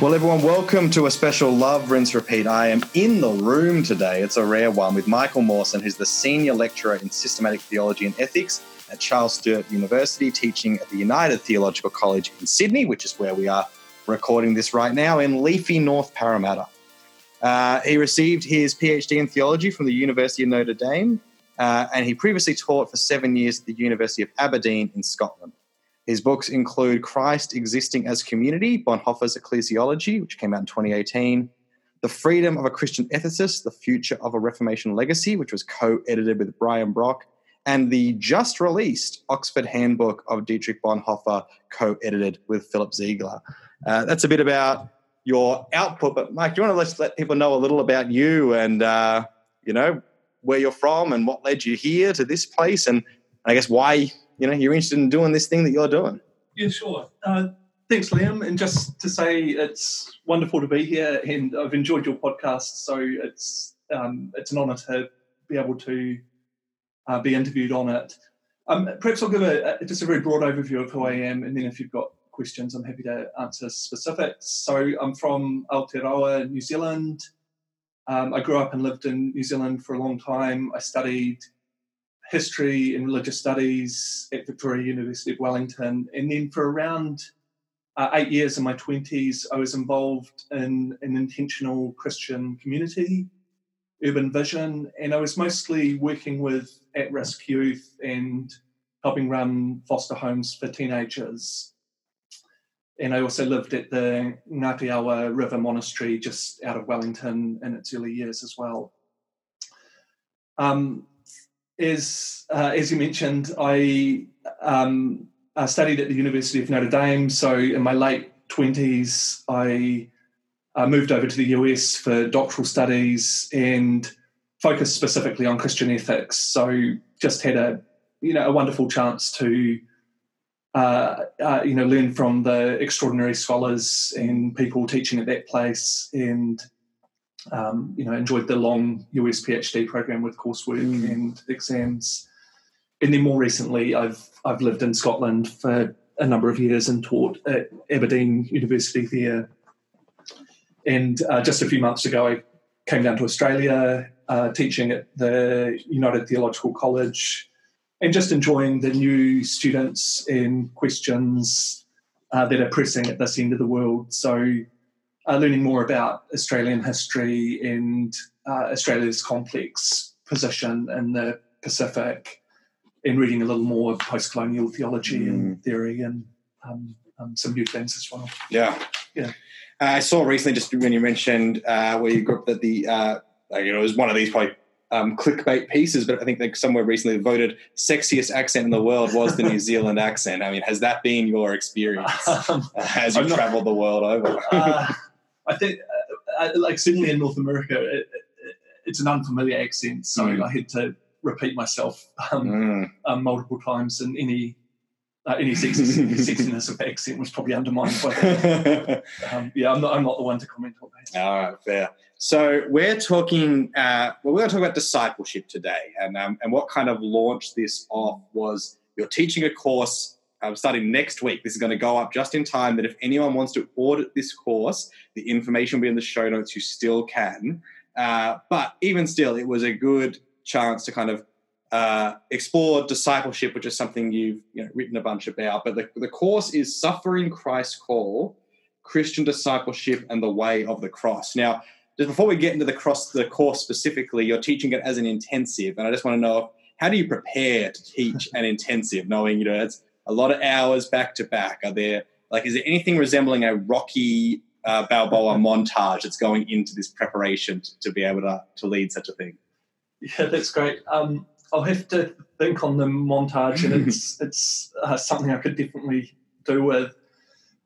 Well, everyone, welcome to a special Love, Rinse, Repeat. I am in the room today. It's a rare one with Michael Mawson, who's the Senior Lecturer in Systematic Theology and Ethics at Charles Sturt University, teaching at the United Theological College in Sydney, which is where we are recording this right now in leafy North Parramatta. Uh, he received his PhD in theology from the University of Notre Dame, uh, and he previously taught for seven years at the University of Aberdeen in Scotland. His books include Christ Existing as Community, Bonhoeffer's Ecclesiology, which came out in 2018, The Freedom of a Christian Ethicist, The Future of a Reformation Legacy, which was co edited with Brian Brock, and the just released Oxford Handbook of Dietrich Bonhoeffer, co edited with Philip Ziegler. Uh, that's a bit about your output, but Mike, do you want to let, people know a little about you and, uh, you know, where you're from and what led you here to this place and I guess why you know you're interested in doing this thing that you're doing. Yeah, sure. Uh, thanks, Liam. And just to say, it's wonderful to be here, and I've enjoyed your podcast. So it's um, it's an honour to be able to uh, be interviewed on it. Um, perhaps I'll give a, a, just a very broad overview of who I am, and then if you've got questions, I'm happy to answer specifics. So I'm from Aotearoa, New Zealand. Um, I grew up and lived in New Zealand for a long time. I studied history and religious studies at Victoria University of Wellington. And then for around uh, eight years in my 20s, I was involved in an intentional Christian community, Urban Vision, and I was mostly working with at risk youth and helping run foster homes for teenagers. And I also lived at the Ngatiawa River Monastery just out of Wellington in its early years as well. Um, is, uh, as you mentioned, I, um, I studied at the University of Notre Dame. So in my late 20s, I uh, moved over to the US for doctoral studies and focused specifically on Christian ethics. So just had a you know a wonderful chance to uh, uh, you know learn from the extraordinary scholars and people teaching at that place and um, you know, enjoyed the long US PhD program with coursework mm. and exams. And then more recently, I've I've lived in Scotland for a number of years and taught at Aberdeen University there. And uh, just a few months ago, I came down to Australia, uh, teaching at the United Theological College, and just enjoying the new students and questions uh, that are pressing at this end of the world. So uh, learning more about Australian history and uh, Australia's complex position in the Pacific, and reading a little more of post-colonial theology mm. and theory and um, um, some new things as well. Yeah, yeah. Uh, I saw recently, just when you mentioned uh, where you grew up, that the uh, you know it was one of these probably um, clickbait pieces, but I think somewhere recently voted sexiest accent in the world was the New Zealand accent. I mean, has that been your experience um, as you traveled the world over? uh, I think, uh, uh, like certainly in North America, it, it, it's an unfamiliar accent, so mm. I had to repeat myself um, mm. um, multiple times, and any uh, any sexiness of accent was probably undermined by that. um, yeah, I'm not, I'm not the one to comment on that. All right, fair. So we're talking, uh, well, we're going to talk about discipleship today, and um, and what kind of launched this off was you're teaching a course um, starting next week. This is going to go up just in time that if anyone wants to audit this course, the information will be in the show notes. You still can. Uh, but even still, it was a good chance to kind of uh, explore discipleship, which is something you've you know, written a bunch about. But the, the course is Suffering Christ's Call Christian Discipleship and the Way of the Cross. Now, just before we get into the cross, the course specifically, you're teaching it as an intensive, and I just want to know how do you prepare to teach an intensive, knowing you know it's a lot of hours back to back? Are there like is there anything resembling a Rocky uh, Balboa montage that's going into this preparation to, to, be able to to lead such a thing? Yeah, that's great. Um, I'll have to think on the montage, and it's it's uh, something I could definitely do with.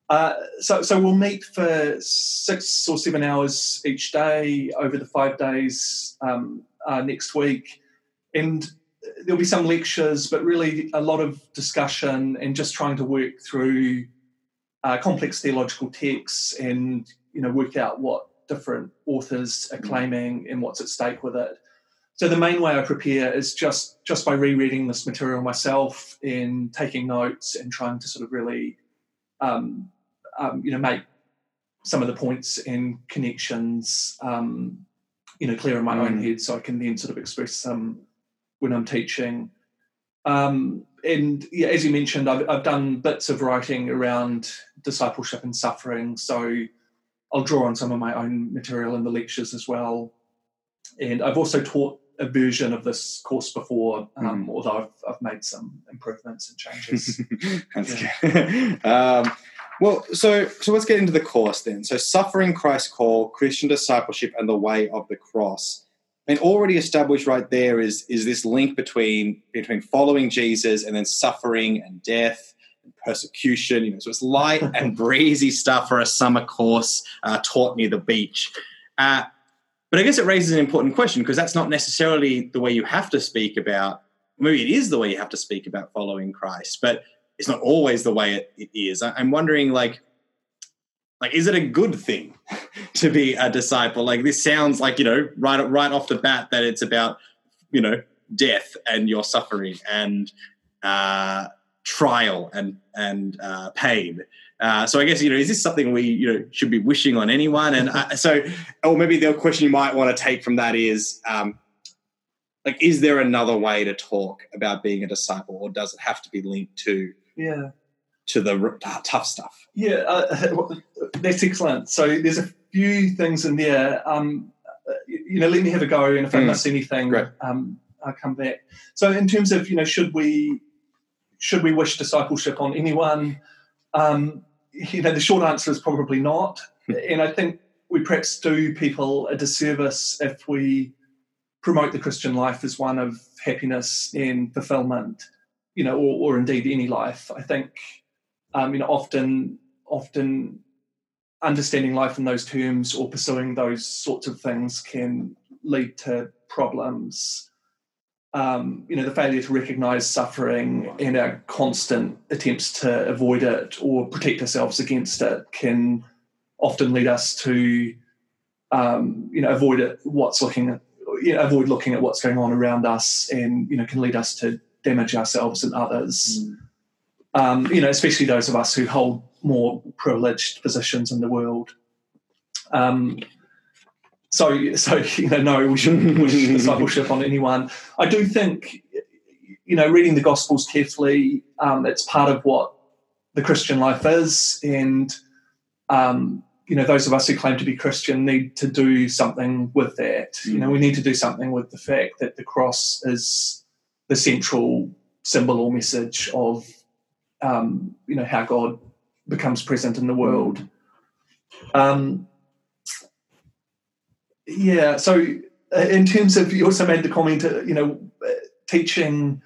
Uh, so, so we'll meet for six or seven hours each day over the five days um, uh, next week, and there'll be some lectures, but really a lot of discussion and just trying to work through uh, complex theological texts and you know work out what different authors are mm. claiming and what's at stake with it. So the main way I prepare is just just by rereading this material myself and taking notes and trying to sort of really um, um, you know make some of the points and connections, um, you know, clear in my mm. own head, so I can then sort of express them when I'm teaching. Um, and yeah, as you mentioned, I've, I've done bits of writing around discipleship and suffering, so I'll draw on some of my own material in the lectures as well. And I've also taught a version of this course before, um, mm. although I've, I've made some improvements and changes. um, well, so so let's get into the course then. So, suffering Christ's call, Christian discipleship, and the way of the cross. And already established right there is is this link between between following Jesus and then suffering and death and persecution. You know, so it's light and breezy stuff for a summer course uh, taught near the beach. Uh, but I guess it raises an important question because that's not necessarily the way you have to speak about. Maybe it is the way you have to speak about following Christ, but it's not always the way it, it is. I'm wondering, like, like is it a good thing to be a disciple? Like this sounds like you know right right off the bat that it's about you know death and your suffering and uh, trial and and uh, pain. Uh, so I guess you know, is this something we you know should be wishing on anyone? And uh, so, or maybe the question you might want to take from that is, um, like, is there another way to talk about being a disciple, or does it have to be linked to yeah to the tough stuff? Yeah, uh, that's excellent. So there's a few things in there. Um, you know, let me have a go, and if I mm. miss anything, um, I'll come back. So in terms of you know, should we should we wish discipleship on anyone? Um, you know, the short answer is probably not. Hmm. and I think we perhaps do people a disservice if we promote the Christian life as one of happiness and fulfillment, you know, or, or indeed any life. I think, um, you know, often, often understanding life in those terms or pursuing those sorts of things can lead to problems um, you know, the failure to recognize suffering and our constant attempts to avoid it or protect ourselves against it can often lead us to, um, you know, avoid it, what's looking at, you know, avoid looking at what's going on around us and, you know, can lead us to damage ourselves and others. Mm. Um, you know, especially those of us who hold more privileged positions in the world. Um, so, so you know, no, we shouldn't push discipleship on anyone. I do think, you know, reading the Gospels carefully, um, it's part of what the Christian life is, and um, you know, those of us who claim to be Christian need to do something with that. You know, we need to do something with the fact that the cross is the central symbol or message of, um, you know, how God becomes present in the world. Um, yeah. So, uh, in terms of, you also made the comment, uh, you know, uh, teaching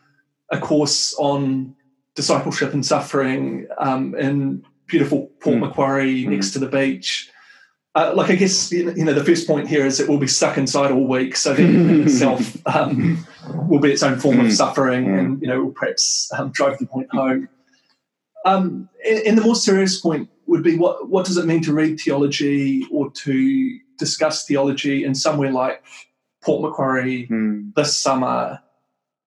a course on discipleship and suffering um, in beautiful Port mm. Macquarie mm. next to the beach. Uh, like I guess you know the first point here is it will be stuck inside all week, so that itself um, will be its own form of hmm. suffering, mm. and you know it will perhaps um, drive the point home. Um, and, and, the more serious point would be what what does it mean to read theology or to discuss theology in somewhere like Port Macquarie mm. this summer.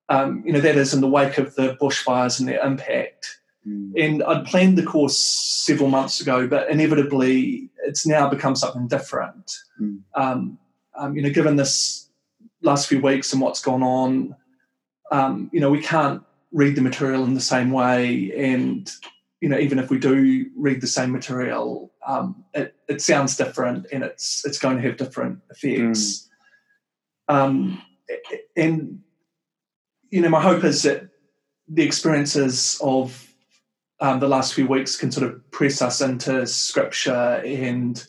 Um, you know, that is in the wake of the bushfires and their impact. Mm. And I'd planned the course several months ago, but inevitably it's now become something different. Mm. Um, um, you know, given this last few weeks and what's gone on, um, you know, we can't read the material in the same way. And, you know, even if we do read the same material, um, it, it sounds different and it's it's going to have different effects. Mm. Um, and you know, my hope is that the experiences of um, the last few weeks can sort of press us into scripture and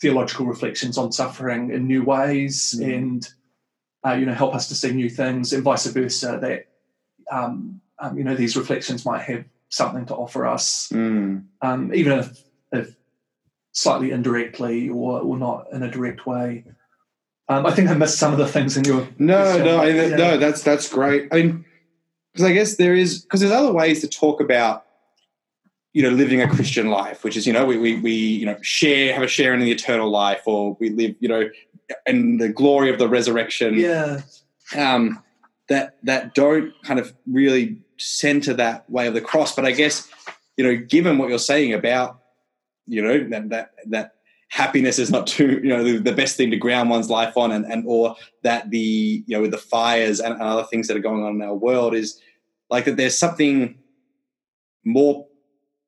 theological reflections on suffering in new ways, mm. and uh, you know, help us to see new things, and vice versa. That um, um, you know, these reflections might have something to offer us, mm. Um, even if, if slightly indirectly or, or not in a direct way. Um, I think I missed some of the things in your. No, no, I mean, yeah. no. That's that's great. I mean, because I guess there is because there's other ways to talk about, you know, living a Christian life, which is you know we we we you know share have a share in the eternal life, or we live you know in the glory of the resurrection. Yeah. Um, that that don't kind of really center that way of the cross, but I guess you know, given what you're saying about you know that that that happiness is not too you know the, the, best thing to ground one's life on and, and or that the you know with the fires and, and other things that are going on in our world is like that there's something more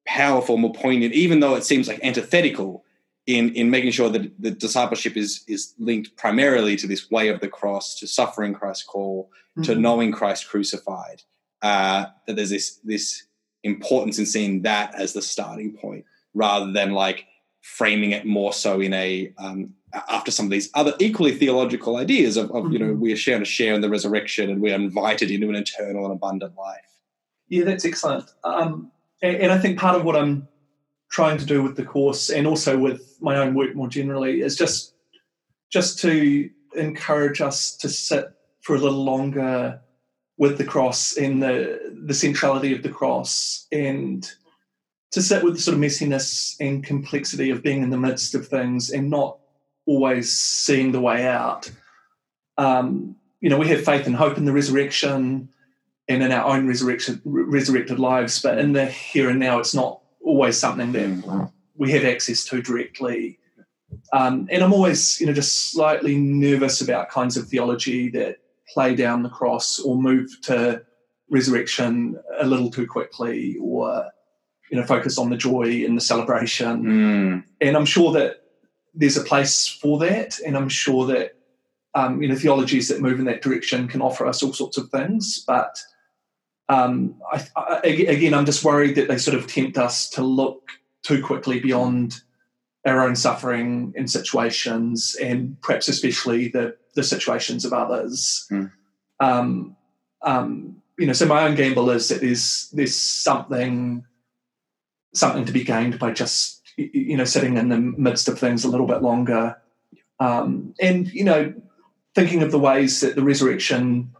powerful more poignant even though it seems like antithetical in in making sure that the discipleship is is linked primarily to this way of the cross to suffering christ's call mm-hmm. to knowing christ crucified uh, that there's this this importance in seeing that as the starting point rather than like framing it more so in a um, after some of these other equally theological ideas of, of mm-hmm. you know mm-hmm. we are sharing a share in the resurrection and we are invited into an eternal and abundant life yeah that's excellent um, and, and, i think part of what i'm trying to do with the course and also with my own work more generally is just just to encourage us to sit for a little longer with the cross and the the centrality of the cross and to sit with the sort of messiness and complexity of being in the midst of things and not always seeing the way out. Um, you know, we have faith and hope in the resurrection and in our own resurrection, resurrected lives, but in the here and now, it's not always something that we have access to directly. Um, and I'm always, you know, just slightly nervous about kinds of theology that play down the cross or move to resurrection a little too quickly or you know focus on the joy and the celebration mm. and i'm sure that there's a place for that and i'm sure that um, you know theologies that move in that direction can offer us all sorts of things but um, I, I, again i'm just worried that they sort of tempt us to look too quickly beyond our own suffering and situations and perhaps especially the the situations of others mm. um, um, you know so my own gamble is that there's there's something something to be gained by just you know sitting in the midst of things a little bit longer um, and you know thinking of the ways that the resurrection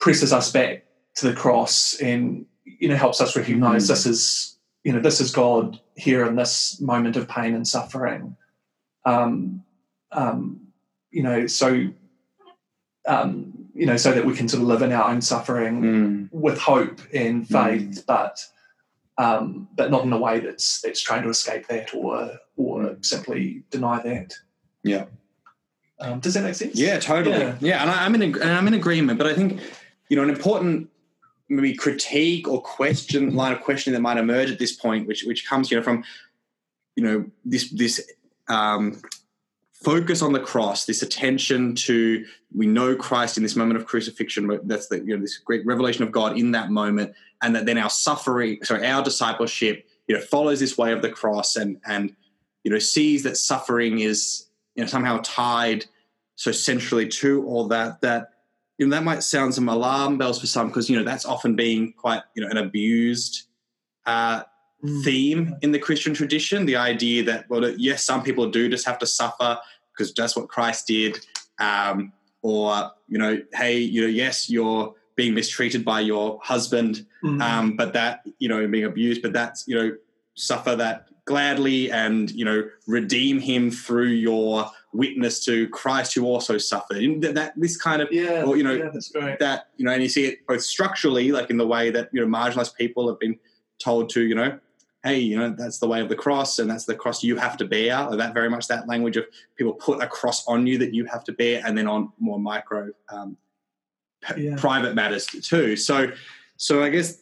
presses us back to the cross and you know helps us recognize mm. this is you know this is god here in this moment of pain and suffering um, um, you know so um, you know so that we can sort of live in our own suffering mm. with hope and faith mm. but um, but not in a way that's that's trying to escape that or or mm. simply deny that. Yeah. Um, does that make sense? Yeah, totally. Yeah, yeah and I, am in and I'm in agreement. But I think you know an important maybe critique or question line of questioning that might emerge at this point, which which comes you know from you know this this um, focus on the cross, this attention to we know Christ in this moment of crucifixion. That's the you know this great revelation of God in that moment, and that then our suffering, sorry, our discipleship, you know, follows this way of the cross and and you know sees that suffering is you know somehow tied so centrally to all that that you know that might sound some alarm bells for some because you know that's often being quite you know an abused uh, mm. theme in the Christian tradition. The idea that well, yes, some people do just have to suffer because that's what Christ did. Um, or you know, hey, you know, yes, you're being mistreated by your husband, mm-hmm. um, but that you know, being abused, but that's you know, suffer that gladly and you know, redeem him through your witness to Christ who also suffered. And that, this kind of, yeah, or, you know, yeah, that you know, and you see it both structurally, like in the way that you know, marginalized people have been told to, you know, hey, you know, that's the way of the cross and that's the cross you have to bear. Or that very much that language of people put a cross on you that you have to bear and then on more micro um, yeah. private matters too. So, so I guess,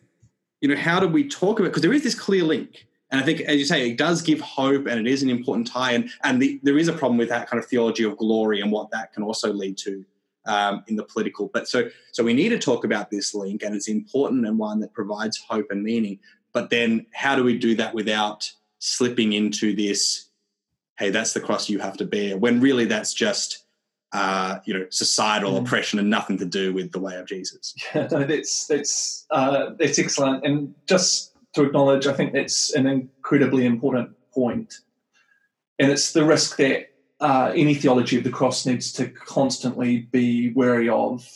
you know, how do we talk about, because there is this clear link. And I think, as you say, it does give hope and it is an important tie. And, and the, there is a problem with that kind of theology of glory and what that can also lead to um, in the political. But so, so we need to talk about this link, and it's important and one that provides hope and meaning. But then how do we do that without slipping into this, hey, that's the cross you have to bear, when really that's just uh, you know, societal mm. oppression and nothing to do with the way of Jesus. Yeah, no, that's that's uh, that's excellent. And just to acknowledge, I think that's an incredibly important point. And it's the risk that uh, any theology of the cross needs to constantly be wary of.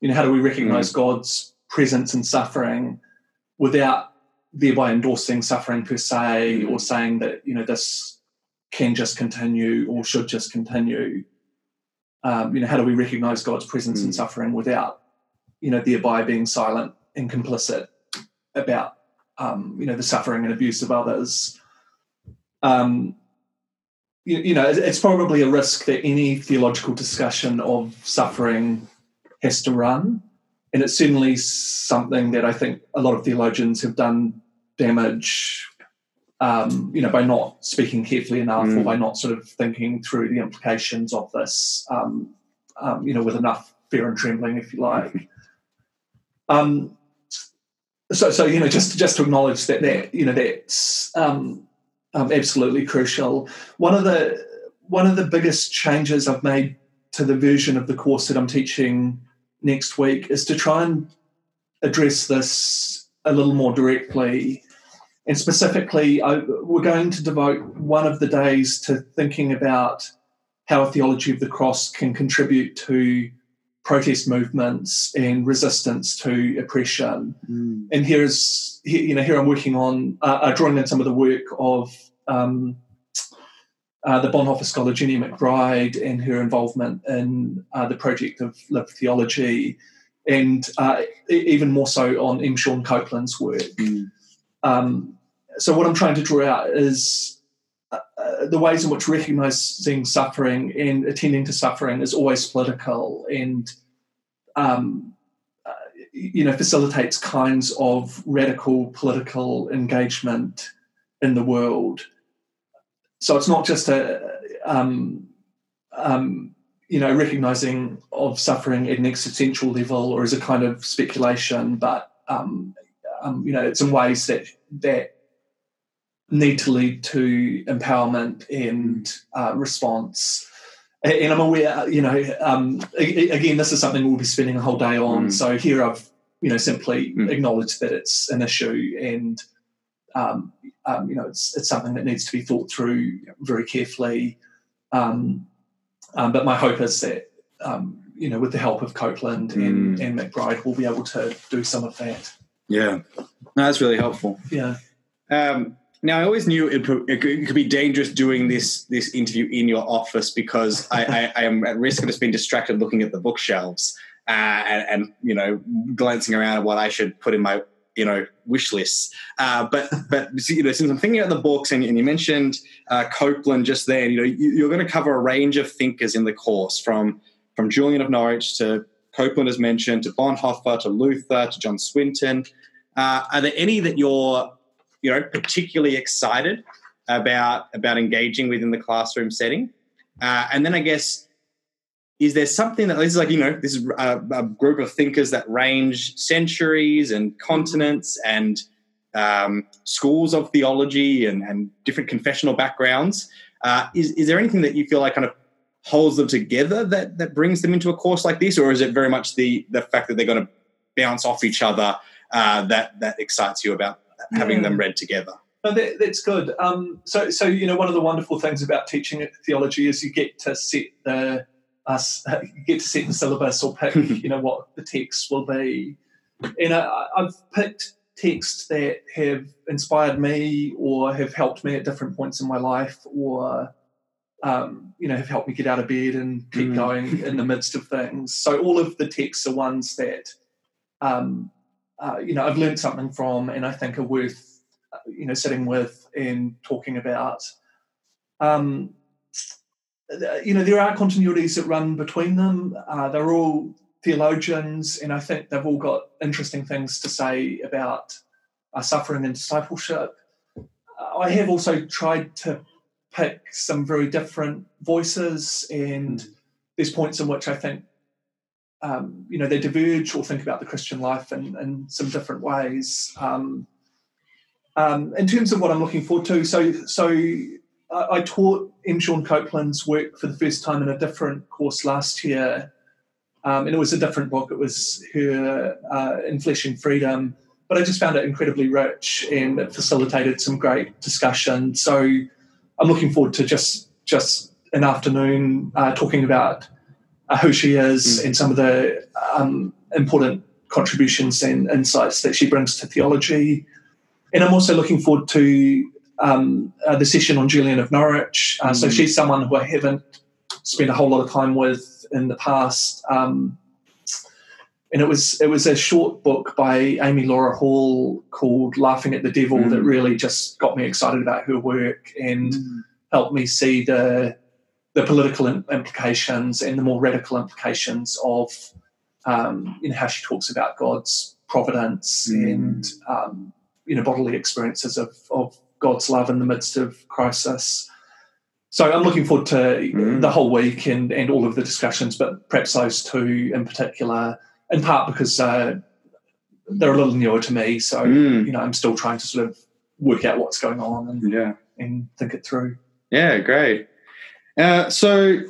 You know, how do we recognize mm. God's presence and suffering without thereby endorsing suffering per se or saying that you know this can just continue or should just continue um, you know how do we recognize god's presence mm. in suffering without you know thereby being silent and complicit about um, you know the suffering and abuse of others um, you, you know, it's probably a risk that any theological discussion of suffering has to run. And it's certainly something that I think a lot of theologians have done damage, um, you know, by not speaking carefully enough mm. or by not sort of thinking through the implications of this, um, um, you know, with enough fear and trembling, if you like. Um, so, so you know, just just to acknowledge that that you know that's um, um, absolutely crucial. One of the one of the biggest changes I've made to the version of the course that I'm teaching next week is to try and address this a little more directly. And specifically, I, we're going to devote one of the days to thinking about how a theology of the cross can contribute to protest movements and resistance to oppression. Mm. And here's, you know, here I'm working on uh, uh, drawing in some of the work of um, uh, the Bonhoeffer scholar Jenny McBride and her involvement in uh, the project of Lived Theology, and uh, even more so on M. Shawn Copeland's work. Mm. Um, so, what I'm trying to draw out is uh, the ways in which recognizing suffering and attending to suffering is always political and um, uh, you know facilitates kinds of radical political engagement in the world. So it's not just a um, um, you know recognizing of suffering at an existential level or as a kind of speculation but um, um, you know it's in ways that that need to lead to empowerment and uh, response. And I'm aware, you know, um, again, this is something we'll be spending a whole day on. Mm. So here I've, you know, simply mm. acknowledged that it's an issue and, um, um, you know, it's, it's something that needs to be thought through very carefully. Um, um, but my hope is that, um, you know, with the help of Copeland mm. and, and McBride, we'll be able to do some of that. Yeah, no, that's really helpful. Yeah. Um, now, I always knew it, it, could be dangerous doing this this interview in your office because I, I, I am at risk of just being distracted looking at the bookshelves uh, and, and, you know glancing around at what I should put in my you know wish lists. Uh, but but you know since I'm thinking about the books and, and you mentioned uh, Copeland just then, you know you, are going to cover a range of thinkers in the course from from Julian of Norwich to Copeland as mentioned to Bonhoeffer to Luther to John Swinton. Uh, are there any that you're you know particularly excited about about engaging within the classroom setting. Uh, and then I guess is there something that this is like you know this is a, a group of thinkers that range centuries and continents and um, schools of theology and, and different confessional backgrounds. Uh, is is there anything that you feel like kind of holds them together that that brings them into a course like this, or is it very much the the fact that they're going to bounce off each other uh, that that excites you about having them read together. No, that, that's good. Um, so, so you know, one of the wonderful things about teaching theology is you get to set the us uh, get to set the syllabus or pick, you know, what the text will be. And I, I've picked texts that have inspired me or have helped me at different points in my life, or um, you know, have helped me get out of bed and keep mm. going in the midst of things. So all of the texts are ones that um, uh, you know I've learned something from, and I think are worth uh, you know sitting with and talking about. Um, you know there are continuities that run between them. Uh, they're all theologians, and I think they've all got interesting things to say about uh, suffering and discipleship. I have also tried to pick some very different voices, and there's points in which I think um, you know, they diverge or think about the Christian life in, in some different ways. Um, um, in terms of what I'm looking forward to, so so I, I, taught M. Shawn Copeland's work for the first time in a different course last year, um, and it was a different book. It was her uh, In Flesh and Freedom, but I just found it incredibly rich and it facilitated some great discussion. So I'm looking forward to just just an afternoon uh, talking about uh, who she is mm. and some of the um, important contributions and insights that she brings to theology. And I'm also looking forward to um, uh, the session on Julian of Norwich. Uh, mm. So she's someone who I haven't spent a whole lot of time with in the past. Um, and it was it was a short book by Amy Laura Hall called "Laughing at the Devil" mm. that really just got me excited about her work and. Mm helped me see the the political implications and the more radical implications of um, you know how she talks about God's providence mm. and um, you know bodily experiences of, of God's love in the midst of crisis. So I'm looking forward to mm. the whole week and, and all of the discussions, but perhaps those two in particular, in part because uh, they're a little newer to me. So mm. you know I'm still trying to sort of work out what's going on and yeah. and think it through. Yeah, great. Uh, so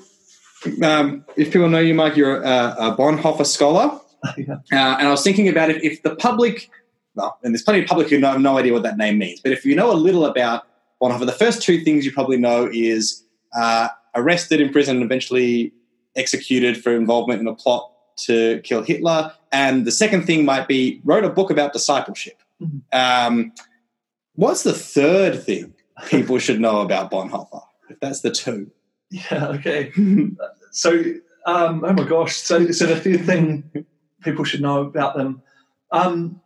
um, if people know you, Mike, you're a, a Bonhoeffer scholar. yeah. uh, and I was thinking about if, if the public, well, and there's plenty of public who have no idea what that name means, but if you know a little about Bonhoeffer, the first two things you probably know is uh, arrested, imprisoned, and eventually executed for involvement in a plot to kill Hitler. And the second thing might be wrote a book about discipleship. Mm-hmm. Um, what's the third thing people should know about Bonhoeffer? If that's the two. Yeah. Okay. so, um, oh my gosh. So, so the third thing people should know about them. Um,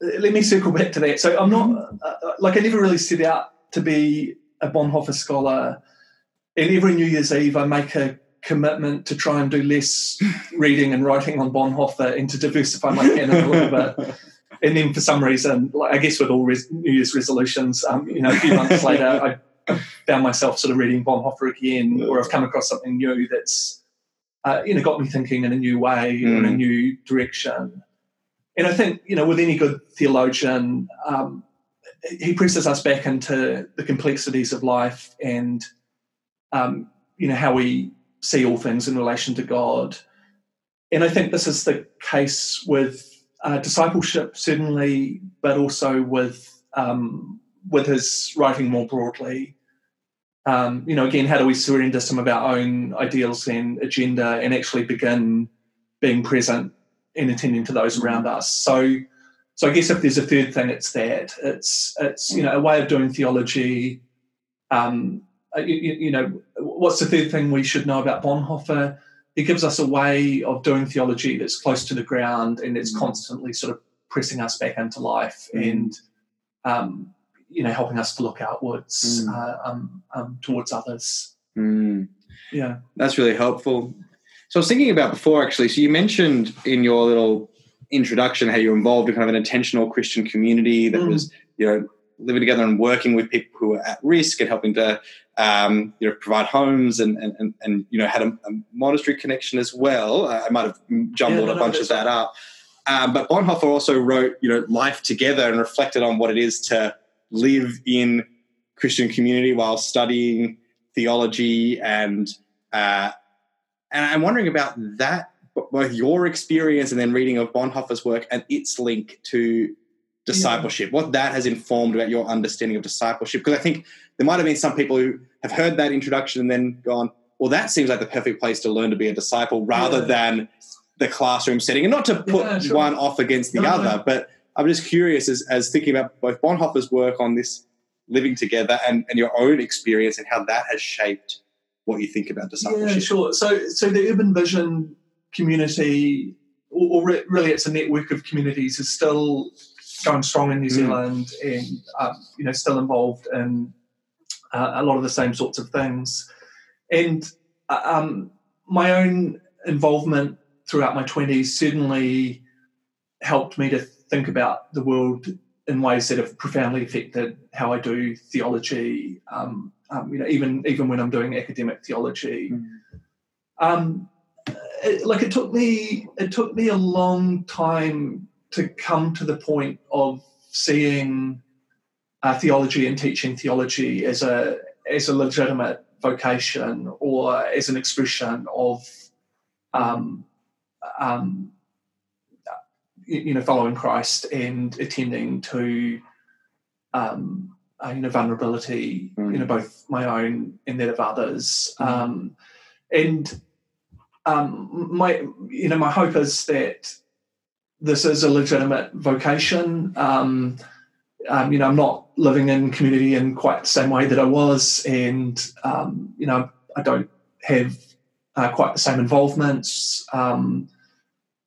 let me circle back to that. So, I'm not uh, uh, like I never really set out to be a Bonhoeffer scholar. And every New Year's Eve, I make a commitment to try and do less reading and writing on Bonhoeffer and to diversify my canon a little bit. And then, for some reason, like I guess with all res- New Year's resolutions, um, you know, a few months later, I found myself sort of reading Bonhoeffer again, or I've come across something new that's uh, you know got me thinking in a new way mm. in a mm. new direction. And I think you know with any good theologian, um, he presses us back into the complexities of life and um, you know how we see all things in relation to God. And I think this is the case with uh, discipleship, certainly, but also with um, with his writing more broadly. Um, you know, again, how do we surrender some of our own ideals and agenda and actually begin being present and attending to those around us? So, so I guess if there's a third thing, it's that it's it's you know a way of doing theology. Um, uh, you, you know, what's the third thing we should know about Bonhoeffer? He gives us a way of doing theology that's close to the ground and it's mm. constantly sort of pressing us back into life mm. and um, you know, helping us to look outwards mm. uh, um, um, towards others. Mm. Yeah, that's really helpful. So I was thinking about before actually. So you mentioned in your little introduction how you're involved in kind of an intentional Christian community that mm. was, you know, living together and working with people who are at risk and helping to, um, you know, provide homes and and, and, and you know had a, a, monastery connection as well. I might have jumbled yeah, no, a bunch no, of that up. Um, but Bonhoeffer also wrote, you know, life together and reflected on what it is to live in Christian community while studying theology and uh, and I'm wondering about that both your experience and then reading of Bonhoeffer's work and its link to discipleship, yeah. what that has informed about your understanding of discipleship. Because I think there might have been some people who have heard that introduction and then gone, well, that seems like the perfect place to learn to be a disciple rather yeah. than the classroom setting. And not to put yeah, sure. one off against the no, other, no. but I'm just curious as, as thinking about both Bonhoeffer's work on this living together and, and your own experience and how that has shaped what you think about discipleship. Yeah, sure. So, so the Urban Vision community, or, or really it's a network of communities, is still going strong in New mm. Zealand and um, you know still involved in uh, a lot of the same sorts of things. And uh, um, my own involvement throughout my twenties certainly helped me to think about the world in ways that have profoundly affected how I do theology. Um, um, you know, even even when I'm doing academic theology, mm. um, it, like it took me it took me a long time to come to the point of seeing uh, theology and teaching theology as a as a legitimate vocation or as an expression of um, um, you know, following Christ and attending to, um, uh, you know, vulnerability, mm. you know, both my own and that of others. Mm. Um, and um, my, you know, my hope is that this is a legitimate vocation. Um, um, you know, I'm not living in community in quite the same way that I was, and um, you know, I don't have uh, quite the same involvements. Um,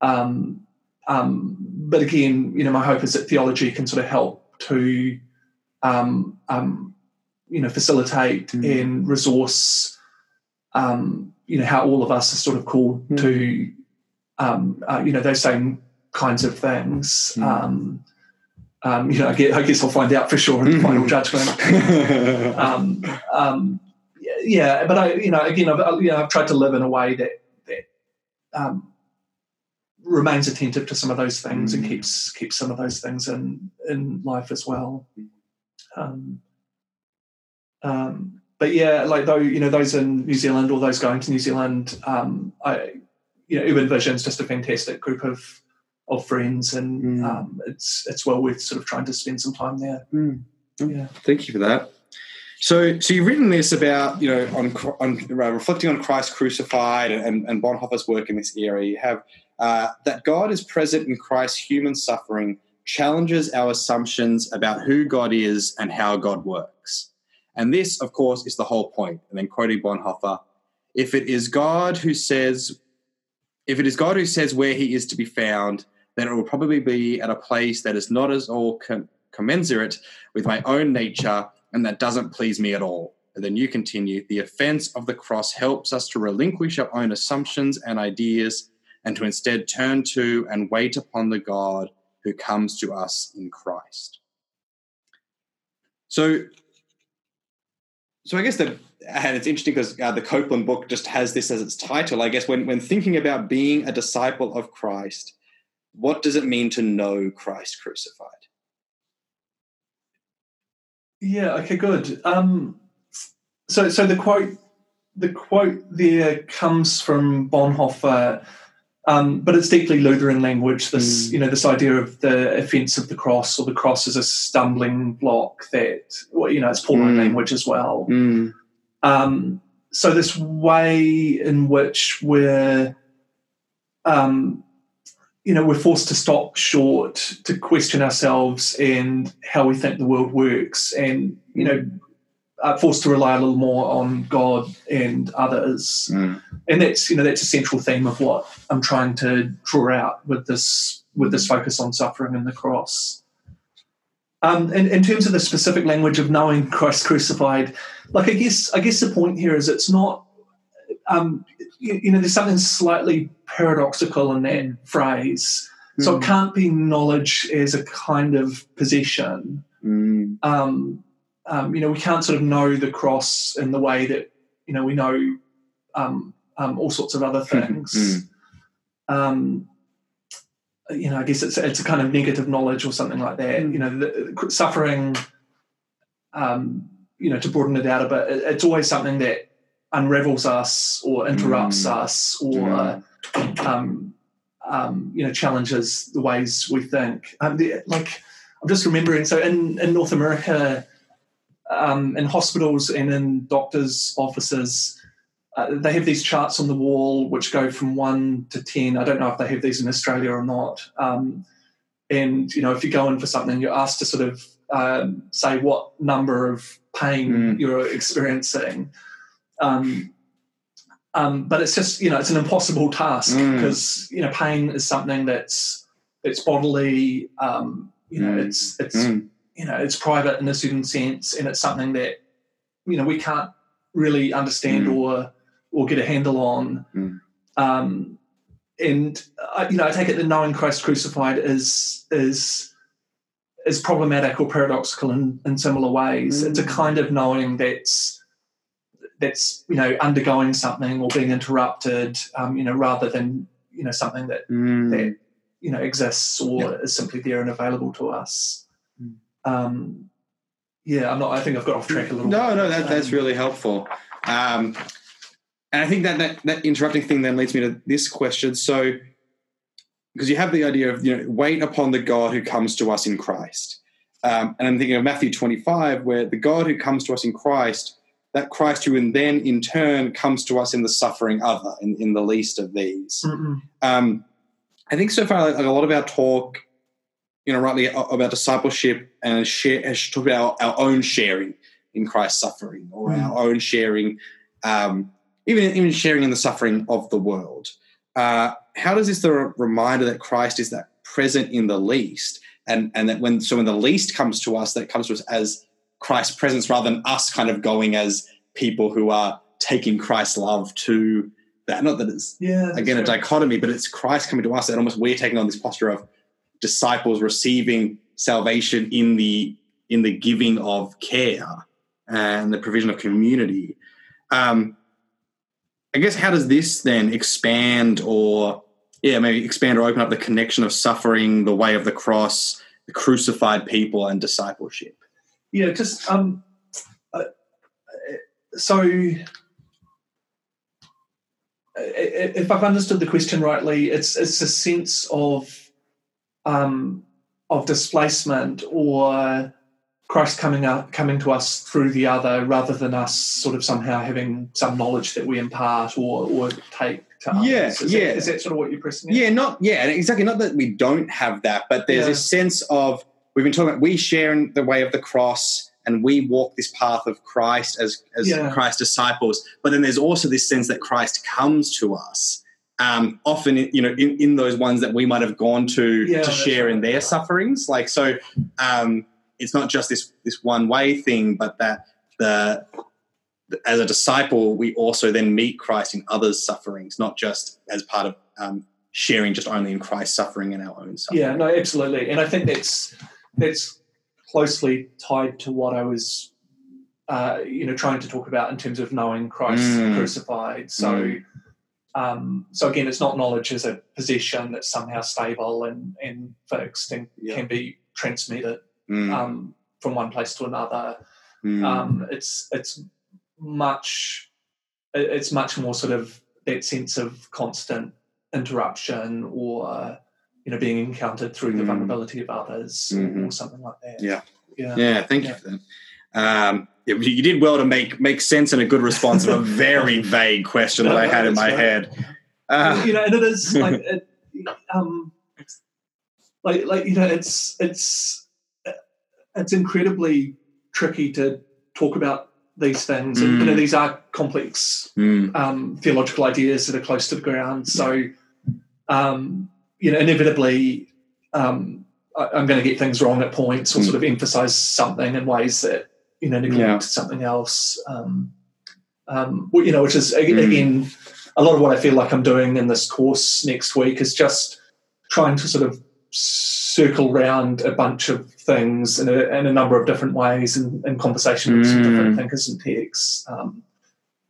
um, um, but again, you know, my hope is that theology can sort of help to, um, um, you know facilitate Mm. and resource um, you know how all of us are sort of called Mm. to um, uh, you know those same kinds of things. Mm. Um, um, you know, I guess, I guess I'll find out for sure in the final judgment. Um, um, yeah, yeah, but I, you know, again, I've, I- you know, I've tried to live in a way that that um, remains attentive to some of those things and Mm. keeps keeps some of those things in in life as well. Um, um, but yeah, like though you know those in New Zealand or those going to New Zealand, um, I you know Urban Vision's just a fantastic group of of friends, and Mm. um, it's it's well worth sort of trying to spend some time there. Mm. Yeah. Thank you for that. So, so you've written this about you know on, on uh, reflecting on Christ crucified and, and Bonhoeffer's work in this area. You have uh, that God is present in Christ's human suffering challenges our assumptions about who God is and how God works. And this, of course, is the whole point. And then quoting Bonhoeffer, if it is God who says, if it is God who says where he is to be found, then it will probably be at a place that is not as all com- commensurate with my own nature and that doesn't please me at all. And then you continue the offense of the cross helps us to relinquish our own assumptions and ideas and to instead turn to and wait upon the God who comes to us in Christ. So, so I guess that, and it's interesting because uh, the Copeland book just has this as its title. I guess when, when thinking about being a disciple of Christ, what does it mean to know Christ crucified? Yeah. Okay. Good. Um, so, so the quote, the quote there comes from Bonhoeffer, um, but it's deeply Lutheran language. This, Mm. you know, this idea of the offence of the cross, or the cross as a stumbling block. That, well, you know, it's Pauline Mm. language as well. Um, so this way in which we're, um, you know, we're forced to stop short to question ourselves and how we think the world works, and you know, are forced to rely a little more on God and others. Mm. And that's you know that's a central theme of what I'm trying to draw out with this with this focus on suffering and the cross. Um, in, in terms of the specific language of knowing Christ crucified, like I guess I guess the point here is it's not um, you, you know there's something slightly paradoxical in that phrase. So it can't be knowledge as a kind of possession. Mm. Um, um, you know, we can't sort of know the cross in the way that you know we know um, um, all sorts of other things. um, you know, I guess it's it's a kind of negative knowledge or something like that. Mm. You know, the, suffering. Um, you know, to broaden it out a bit, it, it's always something that unravels us or interrupts Mm. us or um, um, you know challenges the ways we think. Um, the, like I'm just remembering, so in in North America, um, in hospitals and in doctors' offices, uh, they have these charts on the wall which go from one to ten. I don't know if they have these in Australia or not. Um, and you know, if you go in for something, you're asked to sort of um, say what number of pain Mm. you're experiencing. Um, um, but it's just you know it's an impossible task Mm. because you know pain is something that's it's bodily. Um, you know, Mm. it's it's Mm. You know it's private in a certain sense, and it's something that you know we can't really understand Mm. or or get a handle on. Mm. Um, and I, you know, I take it that knowing Christ crucified is is is problematic or paradoxical in, in similar ways. It's a Mm. kind of knowing that's that's you know undergoing something or being interrupted, um, you know, rather than you know something that Mm. that you know exists or is simply there and available to us. Um, yeah, I'm not. I think I've got off track a little. No, bit. no, that, that's Um, really helpful. Um, and I think that, that that interrupting thing then leads me to this question. So, because you have the idea of you know wait upon the God who comes to us in Christ, um, and I'm thinking of Matthew 25, where the God who comes to us in Christ, that Christ who and then in turn comes to us in the suffering other, in, in the least of these. Um, I think so far, like, a lot of our talk, you know, rightly about discipleship and share, has talked about our, our own sharing in Christ's suffering or Mm. our own sharing, um, even even sharing in the suffering of the world. Uh, how does this the reminder that Christ is that present in the least, and and that when so when the least comes to us, that comes to us as Christ's presence rather than us kind of going as people who are taking Christ's love to that. Not that it's Yeah. again a dichotomy, but it's Christ coming to us, and almost we're taking on this posture of disciples receiving salvation in the in the giving of care and the provision of community. Um, I guess how does this then expand or yeah maybe expand or open up the connection of suffering, the way of the cross, the crucified people, and discipleship? Yeah, just um, uh, so i- if I've understood the question rightly, it's it's a sense of um, of displacement or Christ coming up coming to us through the other, rather than us sort of somehow having some knowledge that we impart or or take to others. Yeah, is yeah. That, is that sort of what you're pressing? at? Yeah, not yeah, exactly. Not that we don't have that, but there's Yeah. this sense of we've been talking about we share in the way of the cross and we walk this path of Christ as as Yeah. Christ's disciples. But then there's also this sense that Christ comes to us. Um, often, you know, in, in those ones that we might have gone to Yeah, to share in their sufferings, like so, um, it's not just this this one way thing, but that the as a disciple, we also then meet Christ in others' sufferings, not just as part of um, sharing just only in Christ's suffering and our own suffering. Yeah, no, absolutely, and I think that's that's closely tied to what I was, uh, you know, trying to talk about in terms of knowing Christ Mm. crucified. So, Mm. Um, so again, it's not knowledge as a possession that's somehow stable and and fixed and Yeah. can be transmitted Mm, um, from one place to another. mm, Um, it's it's much it's much more sort of that sense of constant interruption or you know being encountered through the Mm. vulnerability of others Mhm. or something like that. Yeah. yeah, yeah, thank Yeah. you for that. Um, yeah, you did well to make make sense and a good response of a very vague question that No, I had in my right. head. Uh, you know, and it is like it, um, like like you know, it's it's it's incredibly tricky to talk about these things, and you know, Mm. these are complex mm, um, theological ideas that are close to the ground. So, um, you know, inevitably, um, I, I'm going to get things wrong at points or Mm. sort of emphasize something in ways that you know neglect Yeah. something else. Um, um, well, you know, which is Mm. again a lot of what I feel like I'm doing in this course next week is just trying to sort of circle round a bunch of things in a, in a number of different ways in, in conversation with some Mm. different thinkers and texts. Um,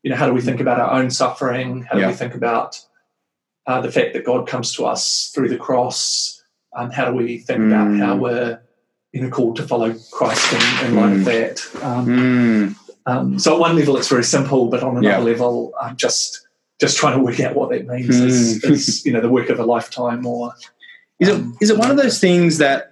you know, how do we think about our own suffering? How do Yeah. we think about uh, the fact that God comes to us through the cross? Um, how do we think about Mm. how we're you know called to follow Christ in, in light of Mm. that? Um, mm, um, so at one level, it's very simple, but on another Yeah. level, I'm just just trying to work out what that means. Is, Mm. is you know the work of a lifetime, or Is it um, is it one of those things that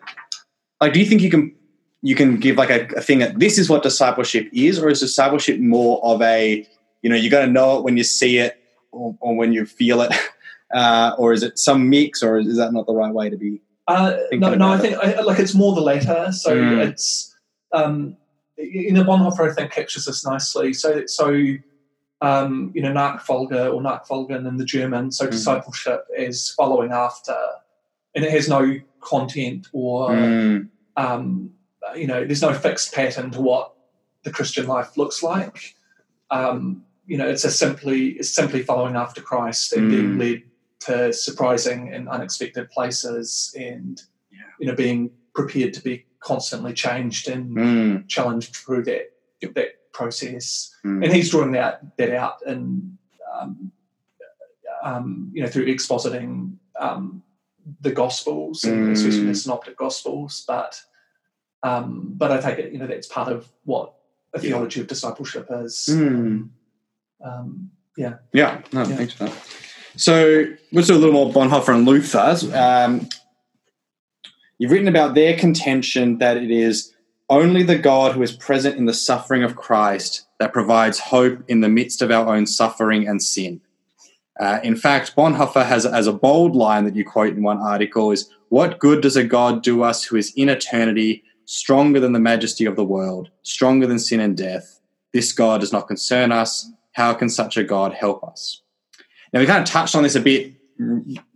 like do you think you can you can give like a, a thing that this is what discipleship is, or is discipleship more of a you know you got to know it when you see it or, or when you feel it, uh, or is it some mix, or is that not the right way to be? Uh, no, no, I think I, like it's more the latter. So Mm. it's um, you know Bonhoeffer I think captures this nicely. So so um, you know Nachfolge or Nachfolgen in the German. So Mm. discipleship is following after, and it has no content or Mm, um, you know there's no fixed pattern to what the Christian life looks like. Um, you know it's a simply it's simply following after Christ and being Mm. led to surprising and unexpected places and you know being prepared to be constantly changed and mm, challenged through that that process mm. and he's drawing that that out and um, um, you know through expositing um, the gospels and Mm. especially the synoptic gospels but um, but I take it you know that's part of what a Yeah. theology of discipleship is Mm. um, yeah Yeah, no, Yeah. thanks for that. So let's do a little more Bonhoeffer and Luther. Um, you've written about their contention that it is only the God who is present in the suffering of Christ that provides hope in the midst of our own suffering and sin. Uh, in fact, Bonhoeffer has as a bold line that you quote in one article is, "What good does a God do us who is in eternity, stronger than the majesty of the world, stronger than sin and death? This God does not concern us. How can such a God help us?" Now we kind of touched on this a bit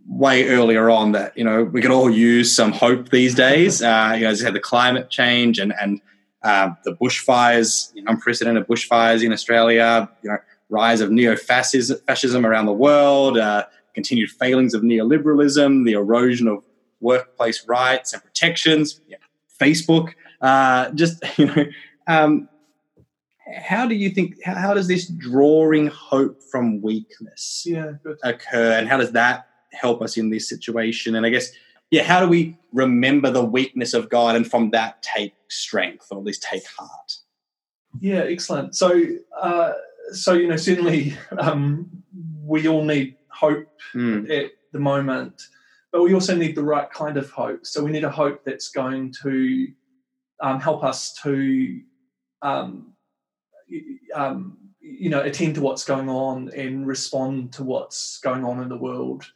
way earlier on that you know we could all use some hope these days. Uh, you know, just had the climate change and and uh, the bushfires, you know, unprecedented bushfires in Australia, you know, rise of neo-fascism around the world, uh, continued failings of neoliberalism, the erosion of workplace rights and protections, yeah, Facebook, uh, just you know. Um, how do you think how, how, does this drawing hope from weakness yeah, occur and how does that help us in this situation? And i guess yeah how do we remember the weakness of god and from that take strength or at least take heart? Yeah excellent. So uh, so you know certainly um, we all need hope mm. at the moment but we also need the right kind of hope. So we need a hope that's going to um, help us to um, um, you know attend to what's going on and respond to what's going on in the world.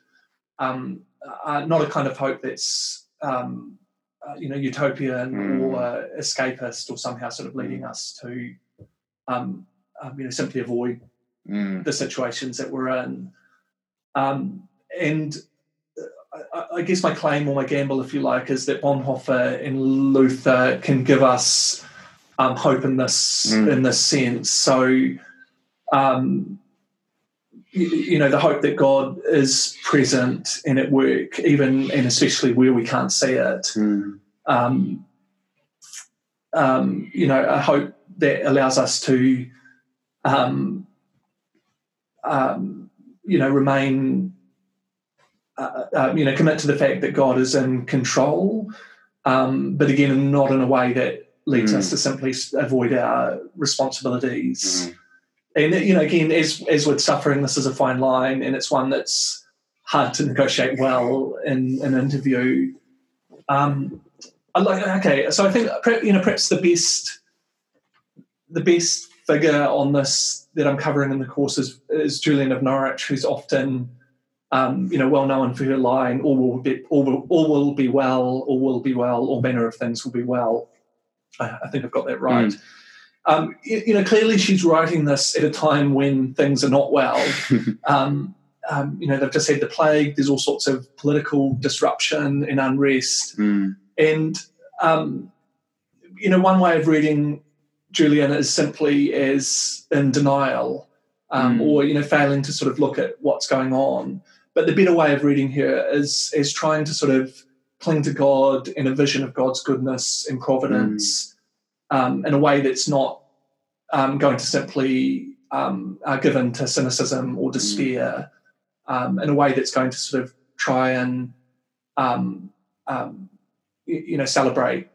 Um, uh, not a kind of hope that's um, uh, you know utopian mm. or uh, escapist or somehow sort of leading us to um, um, you know simply avoid mm. the situations that we're in. Um, and uh, I, I, guess my claim or my gamble, if you like, is that Bonhoeffer and Luther can give us um, hope in this mm. in this sense. So, um, you, you, know, the hope that God is present and at work, even and especially where we can't see it. Mm. Um, um, you know, a hope that allows us to, um, um, you know, remain, uh, uh, you know, commit to the fact that God is in control, um, but again, not in a way that leads mm. us to simply avoid our responsibilities. Mm. And you know, again, as as with suffering, this is a fine line, and it's one that's hard to negotiate well in an interview. Um, I like okay, so I think you know perhaps the best the best figure on this that I'm covering in the course is, is Julian of Norwich, who's often um, you know well known for her line "All will be all will, all will be well, all will be well, all manner of things will be well." I, I think I've got that right. Mm. Um, you, you, know, clearly she's writing this at a time when things are not well. um, um, you know, they've just had the plague. There's all sorts of political disruption and unrest, mm. and um, you know, one way of reading Julian is simply as in denial, mm. or you know, failing to sort of look at what's going on. But the better way of reading her is is trying to sort of cling to God in a vision of God's goodness and providence mm. um, in a way that's not um, going to simply um, uh, given to cynicism or despair, mm. in a way that's going to sort of try and um, um, you know celebrate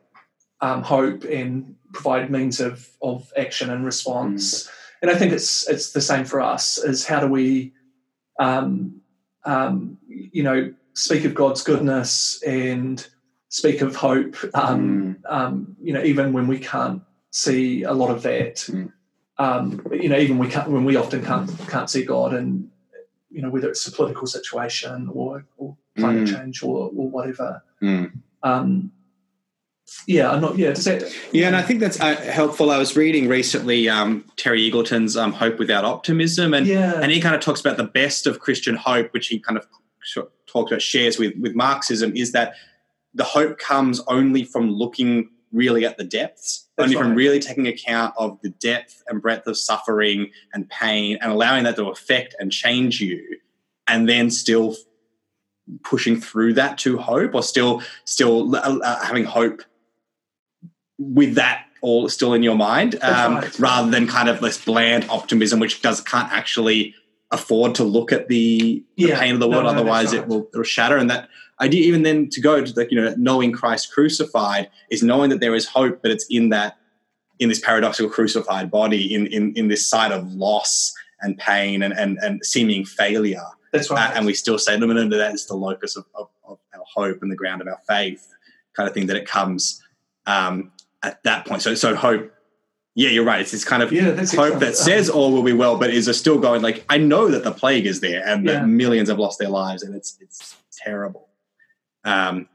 hope and provide means of of action and response. Mm. And I think it's it's the same for us. Is how do we you know speak of God's goodness and speak of hope. Um, mm. um, you know, even when we can't see a lot of that. Mm. Um, you know, even we can't when we often can't can't see God, and you know whether it's a political situation or, or climate mm. change or, or whatever. Mm. Um, yeah, I'm not. Yeah, does that? Yeah, and I think that's uh, helpful. I was reading recently um, Terry Eagleton's um, "Hope Without Optimism," and yeah. and he kind of talks about the best of Christian hope, which he kind of talked about shares with with Marxism is that the hope comes only from looking really at the depths, That's only right. from really taking account of the depth and breadth of suffering and pain and allowing that to affect and change you, and then still pushing through that to hope or still still uh, uh having hope with that all still in your mind um, right. rather than kind of this bland optimism which does can't actually afford to look at the, the yeah. pain of the world. No, no, Otherwise, it will, it will shatter. And that idea, even then, to go to like you know, knowing Christ crucified is knowing that there is hope, but it's in that in this paradoxical crucified body, in in in this side of loss and pain and and, and seeming failure. That's right. Uh, and we still say, no, no, no, that is the locus of, of, of, our hope and the ground of our faith, kind of thing. That it comes um, at that point. So so hope yeah, you're right. It's this kind of yeah, hope that says all will be well, but is still going like I know that the plague is there and yeah. that millions have lost their lives and it's it's terrible. Um,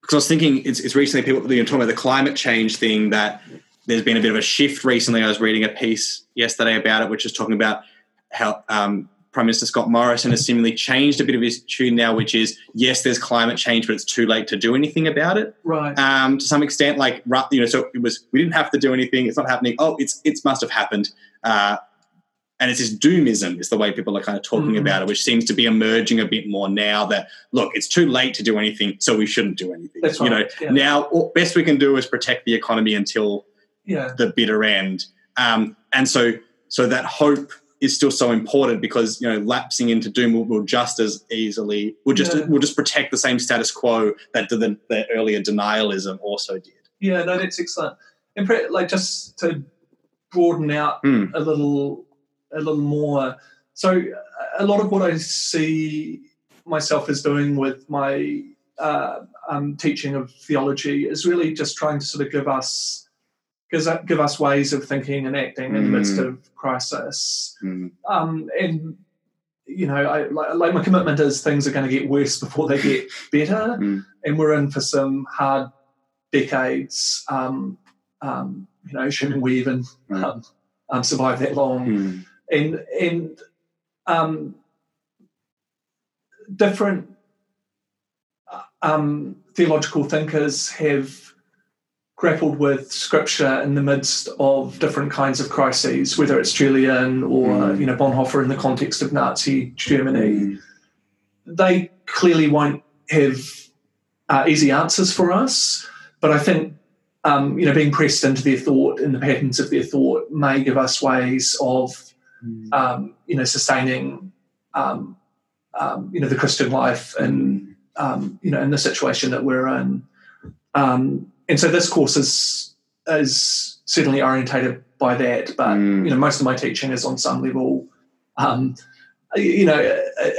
because I was thinking it's, it's recently people you know, talking about the climate change thing that there's been a bit of a shift recently. I was reading a piece yesterday about it, which is talking about how um, Prime Minister Scott Morrison has seemingly changed a bit of his tune now, which is yes, there's climate change, but it's too late to do anything about it. Right. Um, to some extent, like you know, so it was we didn't have to do anything. It's not happening. Oh, it's it must have happened. Uh, and it's this doomism is the way people are kind of talking mm. about it, which seems to be emerging a bit more now. That look, it's too late to do anything, so we shouldn't do anything. That's you right. know, yeah. now best we can do is protect the economy until yeah. the bitter end. Um, and so, so that hope is still so important because you know lapsing into doom will, will just as easily will just yeah. will just protect the same status quo that the, the earlier denialism also did. Yeah, no, that's excellent. And like just to broaden out mm. a little a little more. So a lot of what I see myself as doing with my uh, um, teaching of theology is really just trying to sort of give us give us ways of thinking and acting in the midst mm. of crisis. Mm. Um, and you know, I, like, like, my commitment is things are going to get worse before they get better, mm. and we're in for some hard decades. Um, um, you know, assuming we even mm. um, um, survive that long, mm. and and um, different um, theological thinkers have grappled with scripture in the midst of different kinds of crises, whether it's Julian or mm. you know Bonhoeffer in the context of Nazi Germany. Mm. They clearly won't have uh, easy answers for us, but I think um, you know being pressed into their thought and the patterns of their thought may give us ways of mm. um, you know sustaining um, um you know the Christian life and um, you know in the situation that we're in. Um, and so this course is is certainly orientated by that. But mm. you know, most of my teaching is on some level. Um, you know, uh, uh,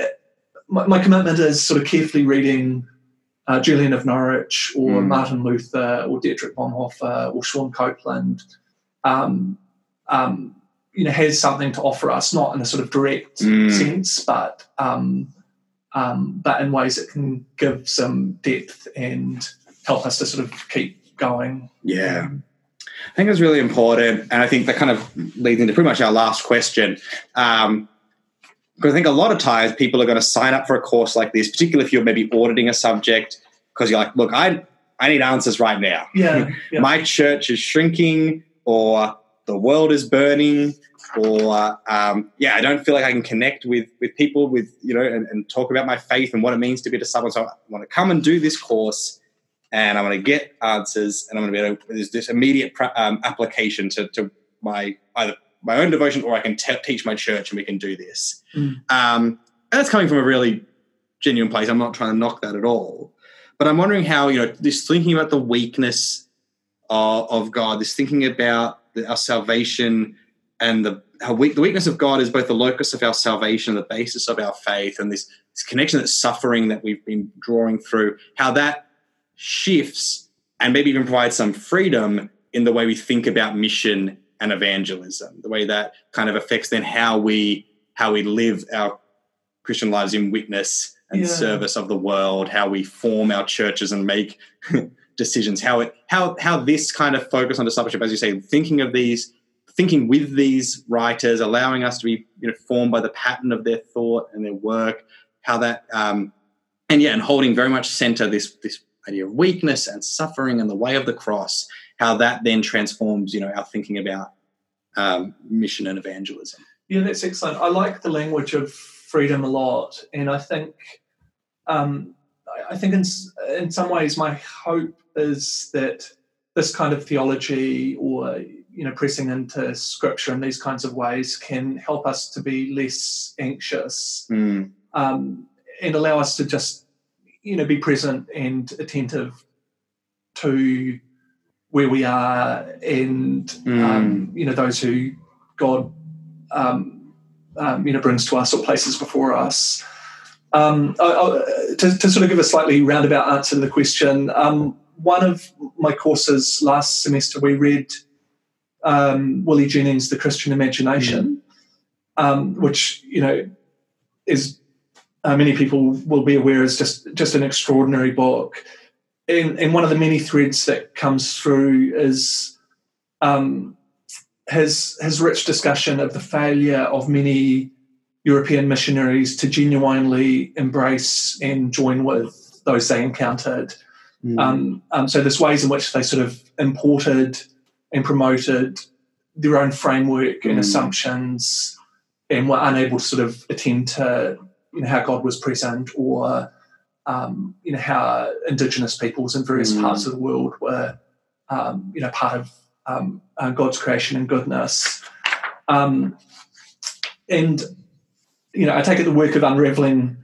my, my, commitment is sort of carefully reading uh, Julian of Norwich or mm. Martin Luther or Dietrich Bonhoeffer or Shawn Copeland. Um, um, you know, has something to offer us, not in a sort of direct mm. sense, but um, um, but in ways that can give some depth and help us to sort of keep going. Yeah. Um, I think it's really important. And I think that kind of leads into pretty much our last question. Um, because I think a lot of times people are going to sign up for a course like this, particularly if you're maybe auditing a subject, because you're like, look, I I need answers right now. Yeah, yeah. My church is shrinking, or the world is burning, or um, yeah, I don't feel like I can connect with with people with you know and, and talk about my faith and what it means to be a disciple. So I want to come and do this course and I'm going to get answers, and I'm going to be able to, there's this immediate um, application to, to my either my own devotion or I can te- teach my church, and we can do this. Mm. Um, and that's coming from a really genuine place. I'm not trying to knock that at all, but I'm wondering how you know this thinking about the weakness of, of God, this thinking about the, our salvation and the how weak, the weakness of God is both the locus of our salvation, the basis of our faith, and this, this connection, that suffering that we've been drawing through, how that shifts and maybe even provide some freedom in the way we think about mission and evangelism, the way that kind of affects then how we how we live our Christian lives in witness and yeah. service of the world, how we form our churches and make decisions, how it how how this kind of focus on discipleship, as you say, thinking of these, thinking with these writers, allowing us to be you know formed by the pattern of their thought and their work, how that um, and yeah, and holding very much center this this idea of weakness and suffering and the way of the cross, how that then transforms, you know, our thinking about um, mission and evangelism. Yeah, that's excellent. I like the language of freedom a lot, and I think, um, I think in in some ways, my hope is that this kind of theology, or you know, pressing into scripture in these kinds of ways, can help us to be less anxious mm. um, and allow us to just you know, be present and attentive to where we are and mm. um, you know those who God um, um, you know brings to us or places before us. Um, I, I, to, to, sort of give a slightly roundabout answer to the question, um, one of my courses last semester we read um, Willie Jennings' The Christian Imagination, mm. which you know is uh, many people will be aware is just just an extraordinary book. And, and one of the many threads that comes through is um, his his rich discussion of the failure of many European missionaries to genuinely embrace and join with those they encountered. Mm. Um, um, so there's ways in which they sort of imported and promoted their own framework and mm. assumptions and were unable to sort of attend to you know how God was present or um, you know how indigenous peoples in various mm. parts of the world were um, you know part of um, uh, God's creation and goodness. Um, and you know, I take it the work of unraveling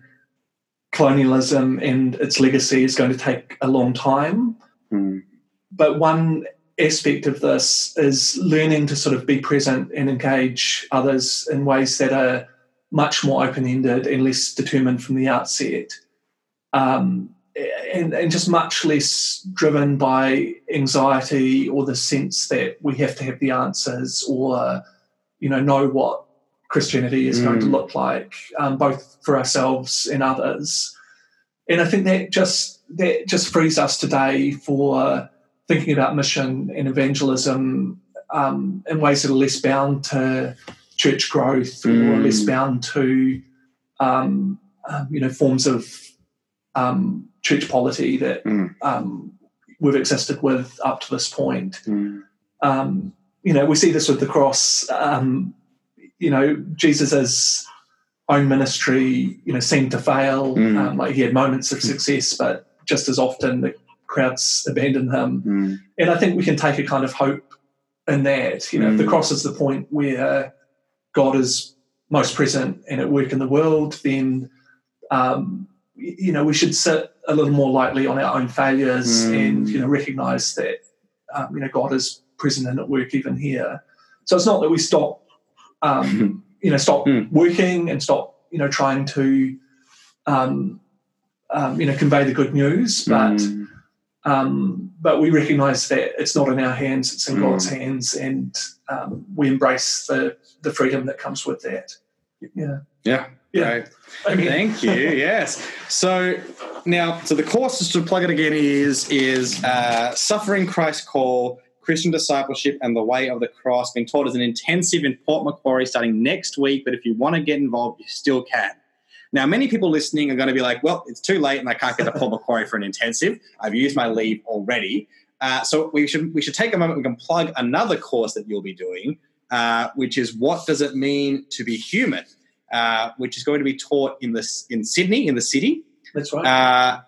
colonialism and its legacy is going to take a long time. Mm. But one aspect of this is learning to sort of be present and engage others in ways that are much more open ended and less determined from the outset. Um, and, and just much less driven by anxiety or the sense that we have to have the answers or, you know, know what Christianity is mm. going to mm. look like, um, both for ourselves and others. And I think that just that just frees us today for thinking about mission and evangelism um, in ways that are less bound to church growth mm. or less bound to um, um, you know forms of um, church polity that mm. Um, we've existed with up to this point. Mm. Um, you know, we see this with the cross. you know, Jesus's own ministry, you know, seemed to fail. Mm. like he had moments of success, but just as often the crowds abandon him. Mm. And I think we can take a kind of hope in that. You know, mm. the cross is the point where God is most present and at work in the world, then um, you know we should sit a little more lightly on our own failures mm. and you know recognize that um, you know God is present and at work even here. So it's not that we stop um, you know stop mm. working and stop you know trying to um, um you know convey the good news, but mm. Um, but we recognize that it's not in our hands, it's in mm. God's hands, and um, we embrace the, the freedom that comes with that. Yeah. Yeah. Yeah. Thank you. yes. So now, so the course, just to plug it again, is is uh, Suffering Christ Call, Christian Discipleship and the Way of the Cross, being taught as an intensive in Port Macquarie starting next week. But if you want to get involved, you still can. Now, many people listening are going to be like, well, it's too late and I can't get to Port Macquarie for an intensive. I've used my leave already. Uh, so we should we should take a moment. We can plug another course that you'll be doing, uh, which is what does it mean to be human, uh, which is going to be taught in this in Sydney in the city. That's right. Uh,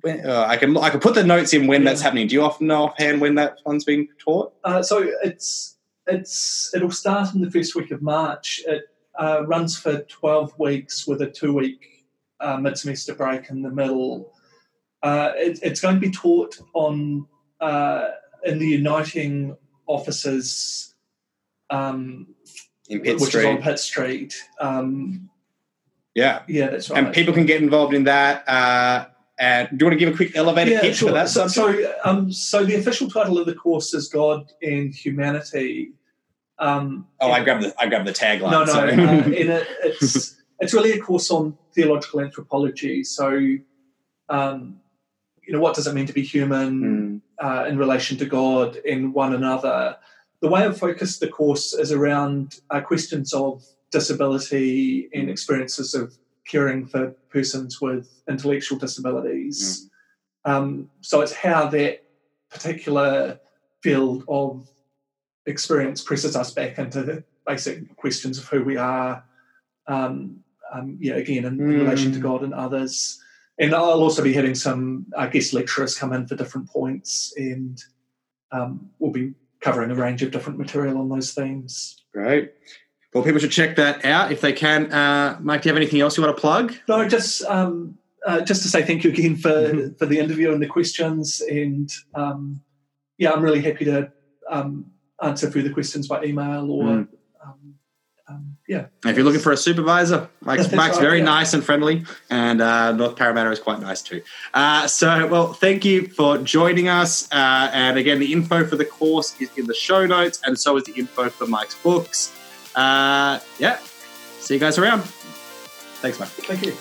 when, uh, I can I can put the notes in when yeah. that's happening. Do you often know offhand when that one's being taught? Uh, so it's it's it'll start in the first week of March. It uh, runs for 12 weeks with a two week uh, mid semester break in the middle. Uh, it, it's going to be taught on uh, in the Uniting offices, um, in Pitt which Street. is on Pitt Street. Um, yeah, yeah, that's right. And people can get involved in that. Uh, and do you want to give a quick elevator yeah, pitch sure. for that? So, so, um, so the official title of the course is God and Humanity. Um, oh, I grabbed the I grabbed the tagline. No, no, uh, it, it's it's really a course on theological anthropology. So, um, you know, what does it mean to be human mm. uh, in relation to God and one another? The way I've focused the course is around uh, questions of disability and experiences of caring for persons with intellectual disabilities. Mm. Um, so it's how that particular field of experience presses us back into the basic questions of who we are. Um, um, yeah, again, in, mm. relation to God and others. And I'll also be having some I guess, lecturers come in for different points, and um, we'll be covering a range of different material on those themes. Great. Well, people should check that out if they can. Uh, Mike, do you have anything else you want to plug? No, just um, uh, just to say thank you again for mm-hmm. for the interview and the questions, and um, yeah, I'm really happy to um, answer through the questions by email or mm. um, um, yeah. If you're looking for a supervisor, Mike's, Mike's right, very yeah. nice and friendly, and uh, North Parramatta is quite nice too. Uh, so, well, thank you for joining us. Uh, and again, the info for the course is in the show notes, and so is the info for Mike's books. Uh, yeah, see you guys around. Thanks, Mike. Thank you.